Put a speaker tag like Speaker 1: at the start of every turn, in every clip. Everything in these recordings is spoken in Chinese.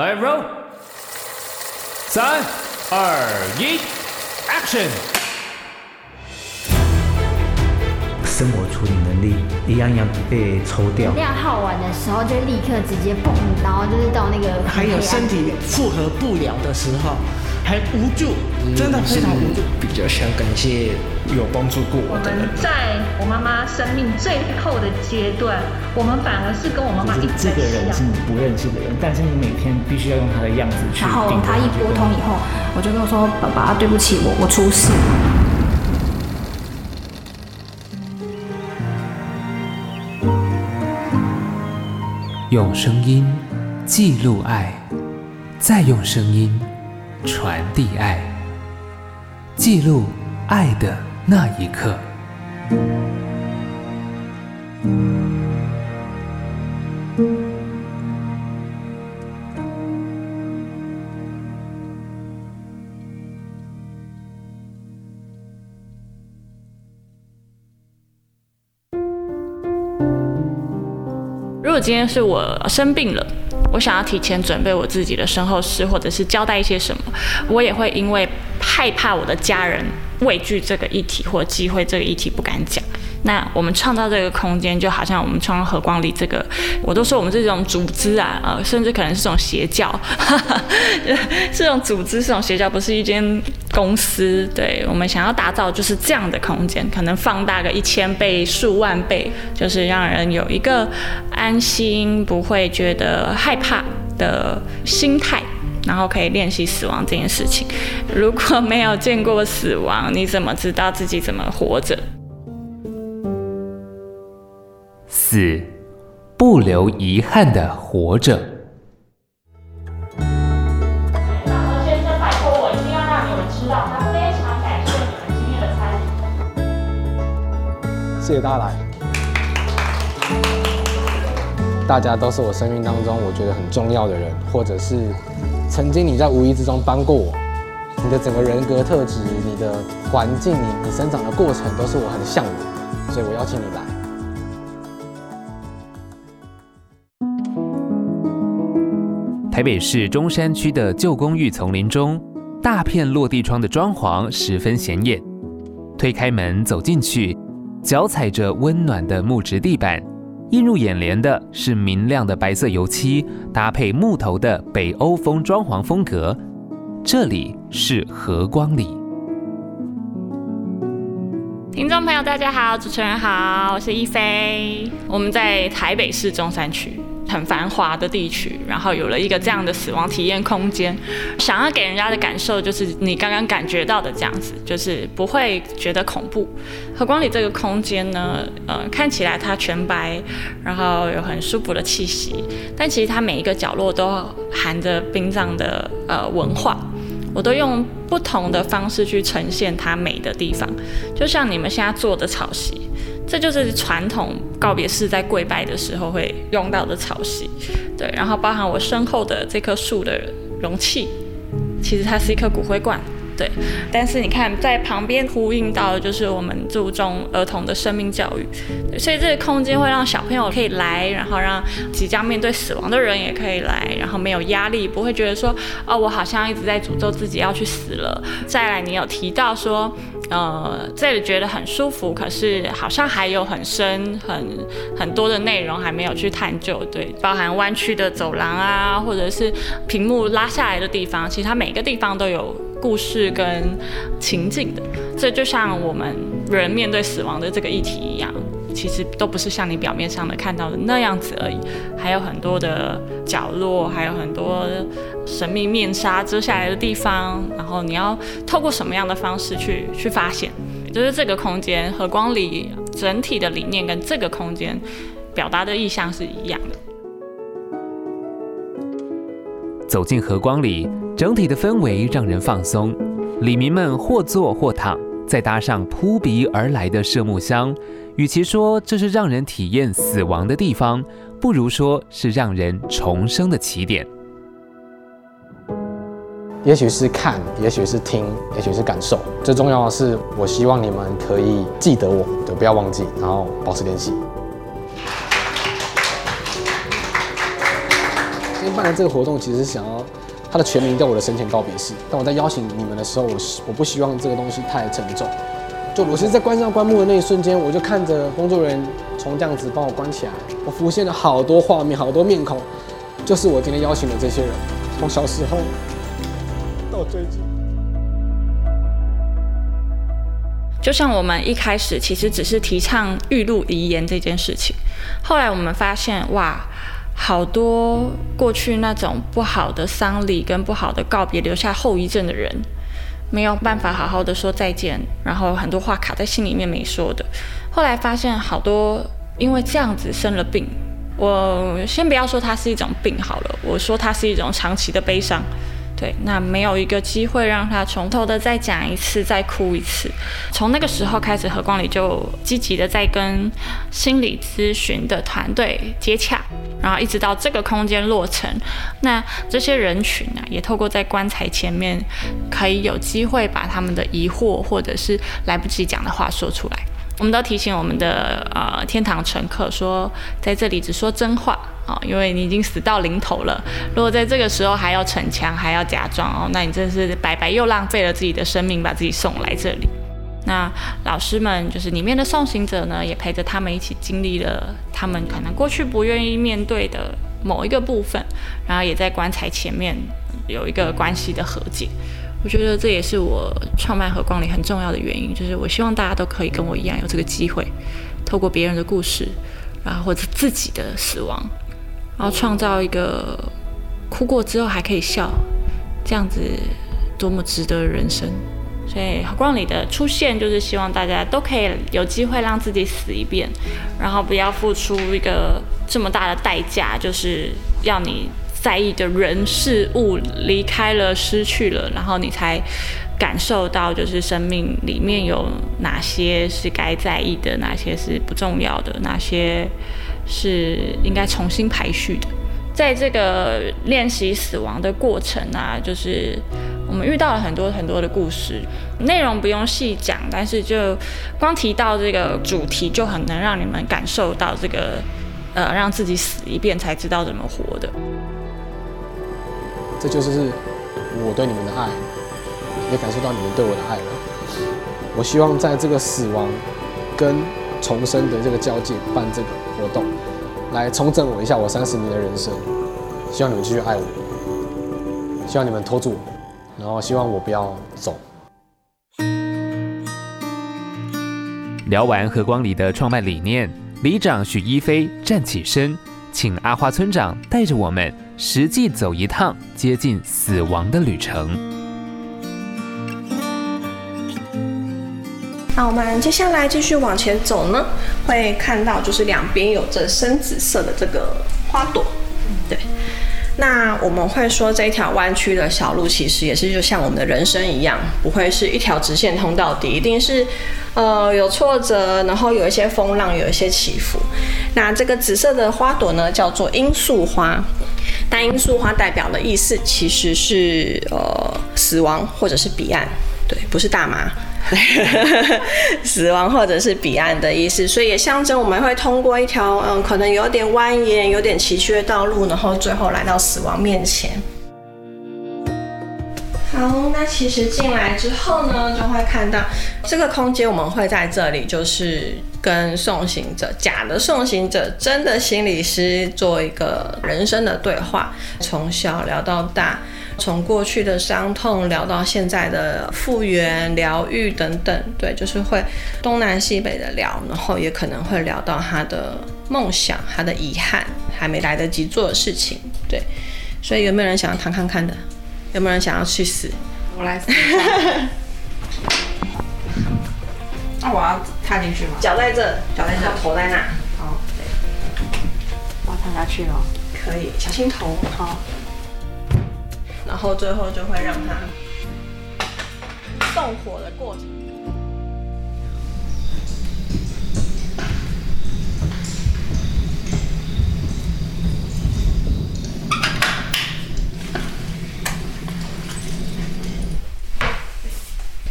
Speaker 1: 来，roll，三、二、一，action！
Speaker 2: 生活处理能力一样一样被抽掉。
Speaker 3: 量耗完的时候，就立刻直接蹦，然后就是到那个。
Speaker 4: 还有身体负荷不了的时候，还无助，真的非常无助。
Speaker 5: 比较想感谢有帮助过我的人。
Speaker 6: 在我妈妈生命最后的阶段，我们反而是跟我妈妈一起。
Speaker 7: 这个人是你不认识的人，但是你每天必须要用他的样子去。
Speaker 3: 然后他一拨通以后，我就跟我说：“爸爸，对不起，我我出事。”
Speaker 8: 用声音记录爱，再用声音传递爱，记录爱的那一刻。
Speaker 9: 如果今天是我生病了，我想要提前准备我自己的身后事，或者是交代一些什么，我也会因为害怕我的家人畏惧这个议题或机会这个议题不敢讲。那我们创造这个空间，就好像我们创造和光里这个，我都说我们这种组织啊，呃，甚至可能是种邪教，哈哈，这种组织，这种邪教不是一间公司，对，我们想要打造就是这样的空间，可能放大个一千倍、数万倍，就是让人有一个安心、不会觉得害怕的心态，然后可以练习死亡这件事情。如果没有见过死亡，你怎么知道自己怎么活着？
Speaker 8: 死，不留遗憾的活着。
Speaker 9: 那何先生拜托我，一定要让你们知道，他非常感谢你们今天的参与。
Speaker 5: 谢谢大家来，大家都是我生命当中我觉得很重要的人，或者是曾经你在无意之中帮过我，你的整个人格特质、你的环境、你你生长的过程，都是我很向往，所以我邀请你来。
Speaker 8: 台北市中山区的旧公寓丛林中，大片落地窗的装潢十分显眼。推开门走进去，脚踩着温暖的木质地板，映入眼帘的是明亮的白色油漆，搭配木头的北欧风装潢风格。这里是和光里。
Speaker 9: 听众朋友，大家好，主持人好，我是一菲，我们在台北市中山区。很繁华的地区，然后有了一个这样的死亡体验空间，想要给人家的感受就是你刚刚感觉到的这样子，就是不会觉得恐怖。和光里这个空间呢，呃，看起来它全白，然后有很舒服的气息，但其实它每一个角落都含着殡葬的呃文化，我都用不同的方式去呈现它美的地方，就像你们现在做的草席。这就是传统告别式在跪拜的时候会用到的草席，对，然后包含我身后的这棵树的容器，其实它是一颗骨灰罐。对，但是你看，在旁边呼应到的就是我们注重儿童的生命教育，所以这个空间会让小朋友可以来，然后让即将面对死亡的人也可以来，然后没有压力，不会觉得说，哦，我好像一直在诅咒自己要去死了。再来，你有提到说，呃，这里觉得很舒服，可是好像还有很深、很很多的内容还没有去探究，对，包含弯曲的走廊啊，或者是屏幕拉下来的地方，其实它每个地方都有。故事跟情境的，这就像我们人面对死亡的这个议题一样，其实都不是像你表面上的看到的那样子而已，还有很多的角落，还有很多神秘面纱遮下来的地方，然后你要透过什么样的方式去 去发现，就是这个空间和光里整体的理念跟这个空间表达的意向是一样的。
Speaker 8: 走进和光里。整体的氛围让人放松，里民们或坐或躺，再搭上扑鼻而来的麝木香，与其说这是让人体验死亡的地方，不如说是让人重生的起点。
Speaker 5: 也许是看，也许是听，也许是感受，最重要的是，我希望你们可以记得我，对，不要忘记，然后保持联系。今天办的这个活动，其实是想要它的全名叫我的生前告别式。但我在邀请你们的时候，我我不希望这个东西太沉重。就我其实，在关上棺木的那一瞬间，我就看着工作人员从这样子帮我关起来，我浮现了好多画面，好多面孔，就是我今天邀请的这些人，从小时候到最近。
Speaker 9: 就像我们一开始其实只是提倡预录遗言这件事情，后来我们发现，哇，好多过去那种不好的丧礼跟不好的告别留下后遗症的人，没有办法好好的说再见，然后很多话卡在心里面没说的。后来发现好多因为这样子生了病，我先不要说它是一种病好了，我说它是一种长期的悲伤。对，那没有一个机会让他从头的再讲一次，再哭一次。从那个时候开始，何光里就积极的在跟心理咨询的团队接洽，然后一直到这个空间落成。那这些人群啊，也透过在棺材前面，可以有机会把他们的疑惑或者是来不及讲的话说出来。我们都提醒我们的呃天堂乘客说，在这里只说真话啊。因为你已经死到临头了，如果在这个时候还要逞强，还要假装哦，那你真是白白又浪费了自己的生命，把自己送来这里。那老师们就是里面的送行者呢，也陪着他们一起经历了他们可能过去不愿意面对的某一个部分，然后也在棺材前面有一个关系的和解。我觉得这也是我创办和光里很重要的原因，就是我希望大家都可以跟我一样有这个机会，透过别人的故事，然后或者自己的死亡。然后创造一个哭过之后还可以笑，这样子多么值得人生。所以光里的出现就是希望大家都可以有机会让自己死一遍，然后不要付出一个这么大的代价，就是要你在意的人事物离开了、失去了，然后你才感受到就是生命里面有哪些是该在意的，哪些是不重要的，哪些。是应该重新排序的，在这个练习死亡的过程啊，就是我们遇到了很多很多的故事，内容不用细讲，但是就光提到这个主题，就很能让你们感受到这个，呃，让自己死一遍才知道怎么活的。
Speaker 5: 这就是我对你们的爱，也感受到你们对我的爱了。我希望在这个死亡跟重生的这个交界办这个活动，来重整我一下我三十年的人生。希望你们继续爱我，希望你们拖住我，然后希望我不要走。
Speaker 8: 聊完和光里的创办理念，里长许一飞站起身，请阿花村长带着我们实际走一趟接近死亡的旅程。
Speaker 10: 那我们接下来继续往前走呢，会看到就是两边有着深紫色的这个花朵，对。那我们会说这一条弯曲的小路其实也是就像我们的人生一样，不会是一条直线通到底，一定是呃有挫折，然后有一些风浪，有一些起伏。那这个紫色的花朵呢，叫做罂粟花。但罂粟花代表的意思其实是呃死亡或者是彼岸，对，不是大麻。死亡或者是彼岸的意思，所以也象征我们会通过一条嗯，可能有点蜿蜒、有点崎岖的道路，然后最后来到死亡面前。好，那其实进来之后呢，就会看到这个空间，我们会在这里就是跟送行者、假的送行者、真的心理师做一个人生的对话，从小聊到大。从过去的伤痛聊到现在的复原、疗愈等等，对，就是会东南西北的聊，然后也可能会聊到他的梦想、他的遗憾，还没来得及做的事情，对。所以有没有人想要谈看看的？有没有人想要去死？
Speaker 3: 我来。那我要踏进去吗？
Speaker 10: 脚在这，脚在这，头在那。好，对。
Speaker 3: 我要踏下去了。
Speaker 10: 可以，小心头。好。然后最后就会让它送火的过程。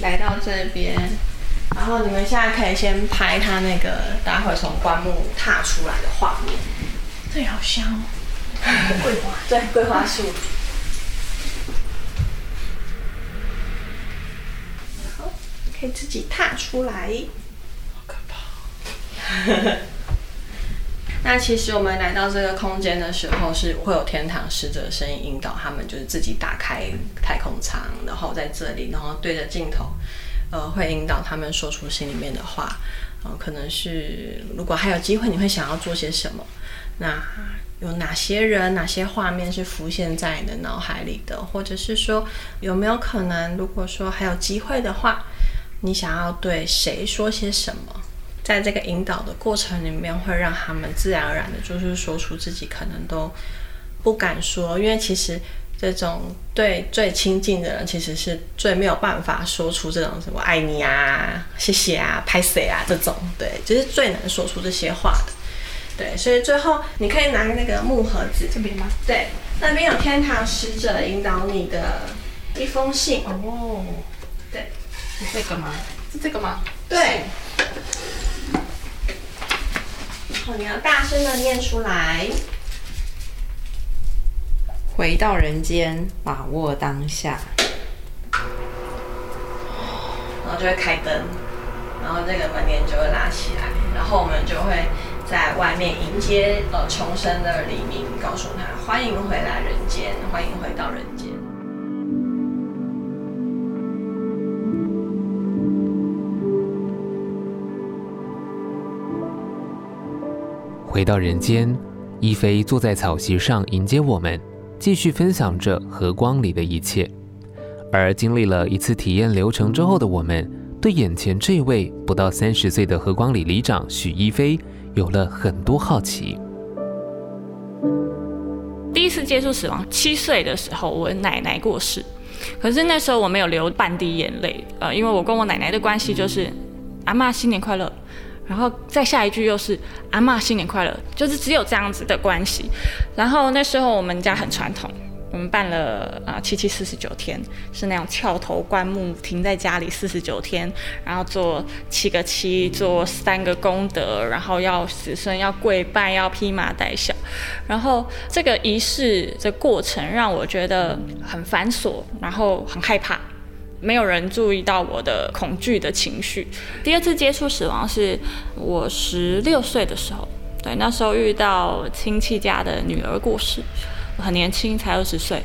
Speaker 10: 来到这边，然后你们现在可以先拍他那个待会从棺木踏出来的画面。这好香哦。桂花，对，桂花树。好，可以自己踏出来。好可怕。那其实我们来到这个空间的时候，是会有天堂使者的声音引导他们，就是自己打开太空舱，然后在这里，然后对着镜头，呃，会引导他们说出心里面的话。呃，可能是如果还有机会，你会想要做些什么？那有哪些人、哪些画面是浮现在你的脑海里的？或者是说，有没有可能，如果说还有机会的话，你想要对谁说些什么？在这个引导的过程里面，会让他们自然而然的，就是说出自己可能都不敢说，因为其实这种对最亲近的人，其实是最没有办法说出这种什么“爱你啊”“谢谢啊”“拍谁啊”这种，对，就是最难说出这些话的。对，所以最后你可以拿那个木盒子这边吗？对，那边有天堂使者引导你的一封信。哦，这个吗？是这个吗？对。你要大声的念出来。
Speaker 11: 回到人间，把握当下。
Speaker 10: 然后就会开灯，然后这个门帘就会拉起来，然后我们就会在外面迎接呃重生的黎明，告诉他欢迎回来人间，欢迎回到人间。
Speaker 8: 回到人间，一菲坐在草席上迎接我们，继续分享着和光里的一切。而经历了一次体验流程之后的我们，对眼前这位不到三十岁的和光里里长许一菲有了很多好奇。
Speaker 9: 第一次接触死亡，七岁的时候，我奶奶过世，可是那时候我没有流半滴眼泪，呃，因为我跟我奶奶的关系就是，阿嬷新年快乐。然后再下一句又是阿嬷新年快乐，就是只有这样子的关系。然后那时候我们家很传统，我们办了啊七七四十九天，是那种翘头棺木停在家里四十九天，然后做七个七，做三个功德，然后要死生要跪拜，要披麻戴孝。然后这个仪式的过程让我觉得很繁琐，然后很害怕。没有人注意到我的恐惧的情绪。第二次接触死亡是我十六岁的时候，对，那时候遇到亲戚家的女儿过世，很年轻，才二十岁。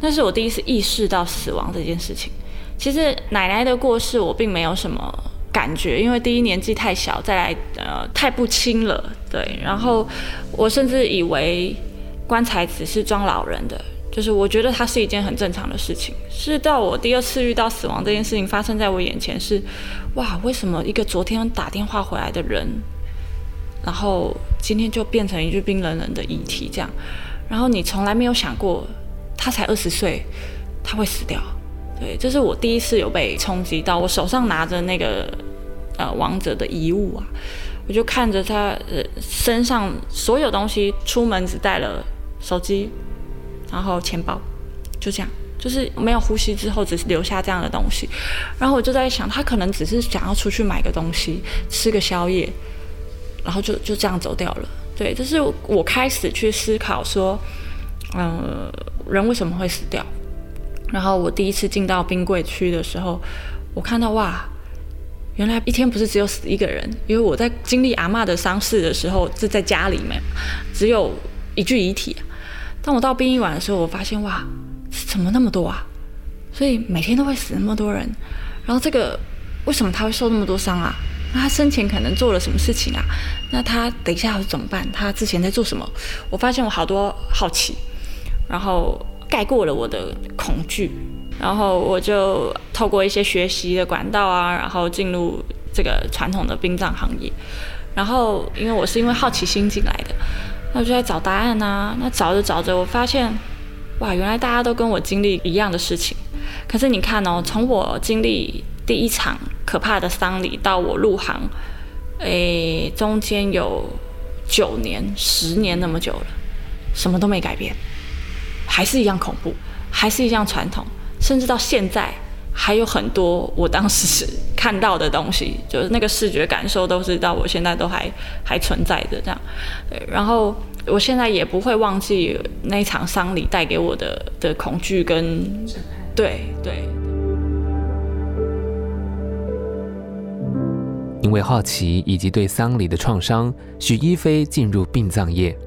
Speaker 9: 那是我第一次意识到死亡这件事情。其实奶奶的过世我并没有什么感觉，因为第一年纪太小，再来呃太不亲了，对。然后我甚至以为棺材只是装老人的。就是我觉得它是一件很正常的事情，是到我第二次遇到死亡这件事情发生在我眼前是，哇，为什么一个昨天打电话回来的人，然后今天就变成一具冰冷冷的遗体这样，然后你从来没有想过他才二十岁，他会死掉，对，这是我第一次有被冲击到，我手上拿着那个呃亡者的遗物啊，我就看着他呃身上所有东西，出门只带了手机。然后钱包，就这样，就是没有呼吸之后，只是留下这样的东西。然后我就在想，他可能只是想要出去买个东西，吃个宵夜，然后就就这样走掉了。对，这是我开始去思考说，嗯，人为什么会死掉？然后我第一次进到冰柜区的时候，我看到哇，原来一天不是只有死一个人，因为我在经历阿嬷的丧事的时候是在家里面，只有一具遗体。当我到殡仪馆的时候，我发现哇，怎么那么多啊？所以每天都会死那么多人，然后这个为什么他会受那么多伤啊？那他生前可能做了什么事情啊？那他等一下要怎么办？他之前在做什么？我发现我好多好奇，然后盖过了我的恐惧，然后我就透过一些学习的管道啊，然后进入这个传统的殡葬行业。然后因为我是因为好奇心进来的。那我就在找答案啊，那找着找着，我发现，哇，原来大家都跟我经历一样的事情。可是你看哦，从我经历第一场可怕的丧礼到我入行，诶，中间有九年、十年那么久了，什么都没改变，还是一样恐怖，还是一样传统，甚至到现在。还有很多我当时看到的东西，就是那个视觉感受，都是到我现在都还还存在的这样。然后我现在也不会忘记那场丧礼带给我的的恐惧跟，对对。
Speaker 8: 因为好奇以及对丧礼的创伤，许一飞进入殡葬业。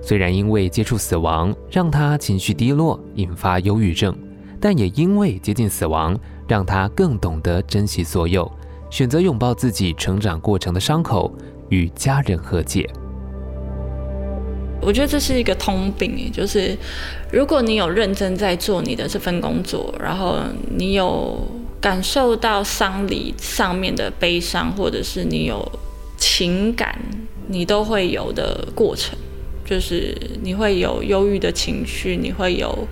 Speaker 8: 虽然因为接触死亡让他情绪低落，引发忧郁症，但也因为接近死亡，让他更懂得珍惜所有，选择拥抱自己成长过程的伤口，与家人和解。
Speaker 9: 我觉得这是一个通病，就是如果你有认真在做你的这份工作，然后你有感受到丧礼上面的悲伤，或者是你有情感，你都会有的过程。就是你会有忧郁的情绪，你会有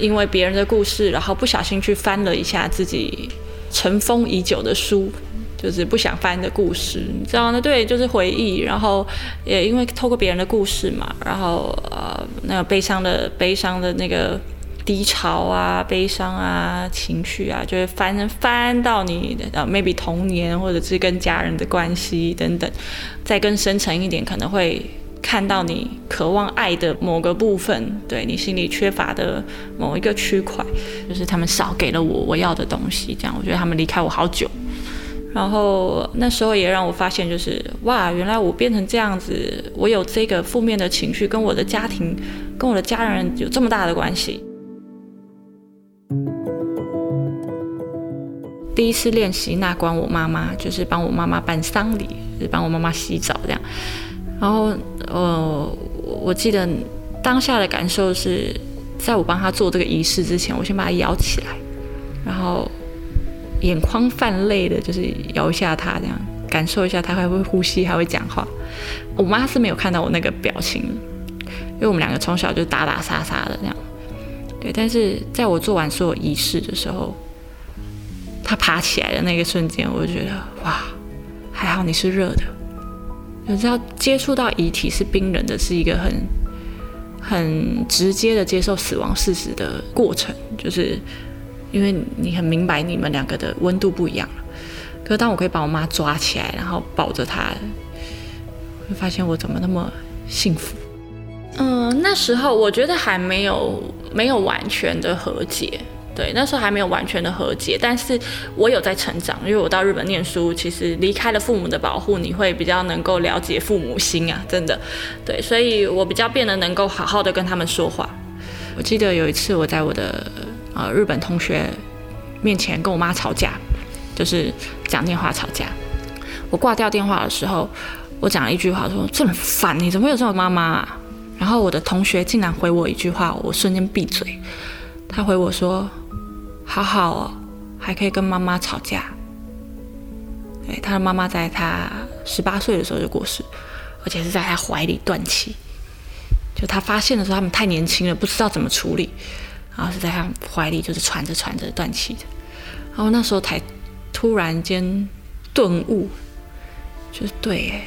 Speaker 9: 因为别人的故事，然后不小心去翻了一下自己尘封已久的书，就是不想翻的故事，你知道呢？对，就是回忆，然后也因为透过别人的故事嘛，然后呃，那个悲伤的悲伤的那个低潮啊，悲伤啊，情绪啊，就会翻翻到你的呃，maybe 童年或者是跟家人的关系等等，再更深层一点，可能会。看到你渴望爱的某个部分，对你心里缺乏的某一个区块，就是他们少给了我我要的东西。这样，我觉得他们离开我好久。然后那时候也让我发现，就是哇，原来我变成这样子，我有这个负面的情绪，跟我的家庭、跟我的家人有这么大的关系。第一次练习那关，我妈妈就是帮我妈妈办丧礼，就是帮我妈妈洗澡这样。然后，呃，我记得当下的感受是，在我帮他做这个仪式之前，我先把他摇起来，然后眼眶泛泪的，就是摇一下他，这样感受一下他还会呼吸，还会讲话。我妈是没有看到我那个表情，因为我们两个从小就打打杀杀的这样。对，但是在我做完所有仪式的时候，他爬起来的那个瞬间，我就觉得哇，还好你是热的。你知道接触到遗体是冰冷的，是一个很很直接的接受死亡事实的过程，就是因为你很明白你们两个的温度不一样。可是当我可以把我妈抓起来，然后抱着她，我就发现我怎么那么幸福。嗯，那时候我觉得还没有没有完全的和解。对，那时候还没有完全的和解，但是我有在成长，因为我到日本念书，其实离开了父母的保护，你会比较能够了解父母心啊，真的，对，所以我比较变得能够好好的跟他们说话。我记得有一次我在我的呃日本同学面前跟我妈吵架，就是讲电话吵架，我挂掉电话的时候，我讲了一句话说，这么烦，你怎么会有这种妈妈啊？然后我的同学竟然回我一句话，我瞬间闭嘴，他回我说。好好哦，还可以跟妈妈吵架。对，他的妈妈在他十八岁的时候就过世，而且是在他怀里断气。就他发现的时候，他们太年轻了，不知道怎么处理，然后是在他怀里就是传着传着断气的。然后那时候才突然间顿悟，就是对哎，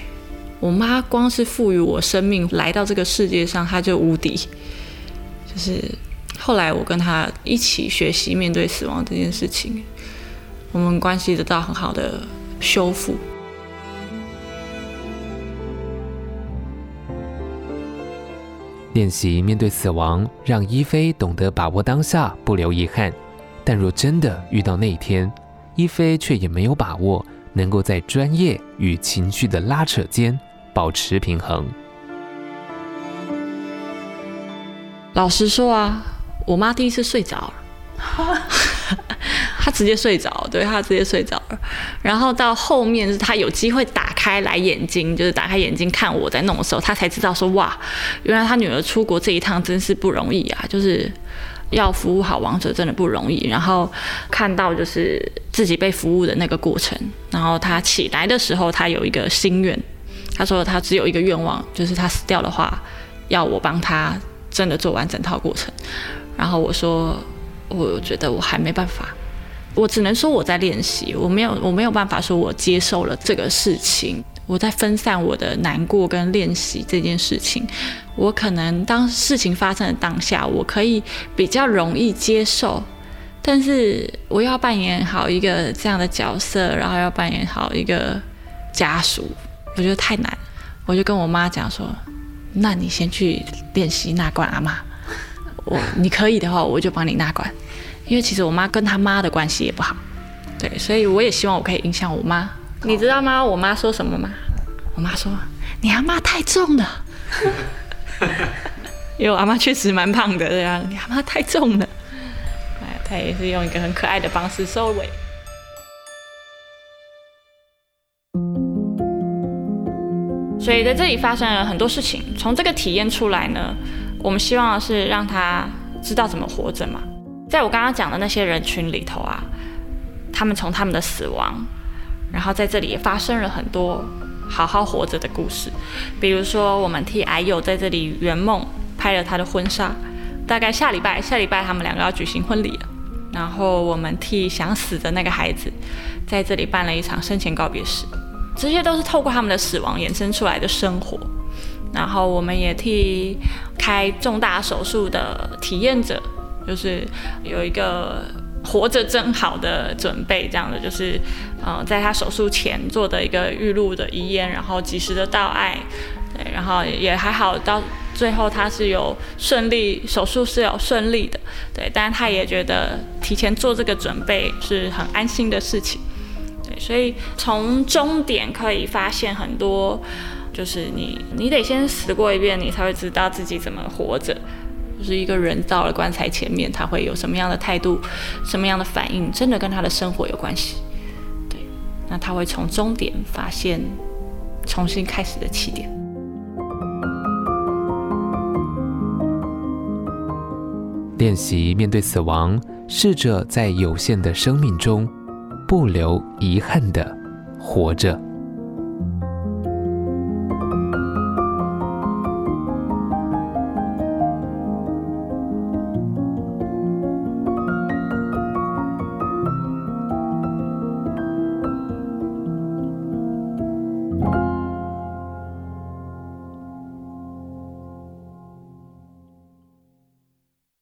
Speaker 9: 我妈光是赋予我生命来到这个世界上，她就无敌，就是。后来我跟他一起学习面对死亡这件事情，我们关系得到很好的修复。
Speaker 8: 练习面对死亡，让一菲懂得把握当下，不留遗憾。但若真的遇到那一天，一菲却也没有把握能够在专业与情绪的拉扯间保持平衡。
Speaker 9: 老实说啊。我妈第一次睡着了，她直接睡着，对，她直接睡着了。然后到后面是她有机会打开来眼睛，就是打开眼睛看我在弄的时候，她才知道说哇，原来她女儿出国这一趟真是不容易啊，就是要服务好王者真的不容易。然后看到就是自己被服务的那个过程，然后她起来的时候，她有一个心愿，她说她只有一个愿望，就是她死掉的话，要我帮她真的做完整套过程。然后我说，我觉得我还没办法，我只能说我在练习，我没有我没有办法说我接受了这个事情，我在分散我的难过跟练习这件事情。我可能当事情发生的当下，我可以比较容易接受，但是我要扮演好一个这样的角色，然后要扮演好一个家属，我觉得太难。我就跟我妈讲说，那你先去练习那关阿妈，我你可以的话，我就帮你纳管。因为其实我妈跟她妈的关系也不好，对，所以我也希望我可以影响我妈。你知道吗？我妈说什么吗？我妈说：“你阿妈太重了。”因为我阿妈确实蛮胖的，对啊，你阿妈太重了。哎，她也是用一个很可爱的方式收尾。所以在这里发生了很多事情。从这个体验出来呢，我们希望的是让他知道怎么活着嘛。在我刚刚讲的那些人群里头啊，他们从他们的死亡，然后在这里也发生了很多好好活着的故事。比如说，我们替矮友在这里圆梦，拍了他的婚纱，大概下礼拜，下礼拜他们两个要举行婚礼了。然后我们替想死的那个孩子，在这里办了一场生前告别式。这些都是透过他们的死亡衍生出来的生活。然后我们也替开重大手术的体验者。就是有一个活着真好的准备，这样的就是，嗯、呃，在他手术前做的一个预录的遗言，然后及时的道爱，对，然后也还好，到最后他是有顺利手术是有顺利的，对，但是他也觉得提前做这个准备是很安心的事情，对，所以从终点可以发现很多，就是你你得先死过一遍，你才会知道自己怎么活着。就是一个人到了棺材前面，他会有什么样的态度，什么样的反应，真的跟他的生活有关系。对，那他会从终点发现重新开始的起点。
Speaker 8: 练习面对死亡，试着在有限的生命中不留遗憾的活着。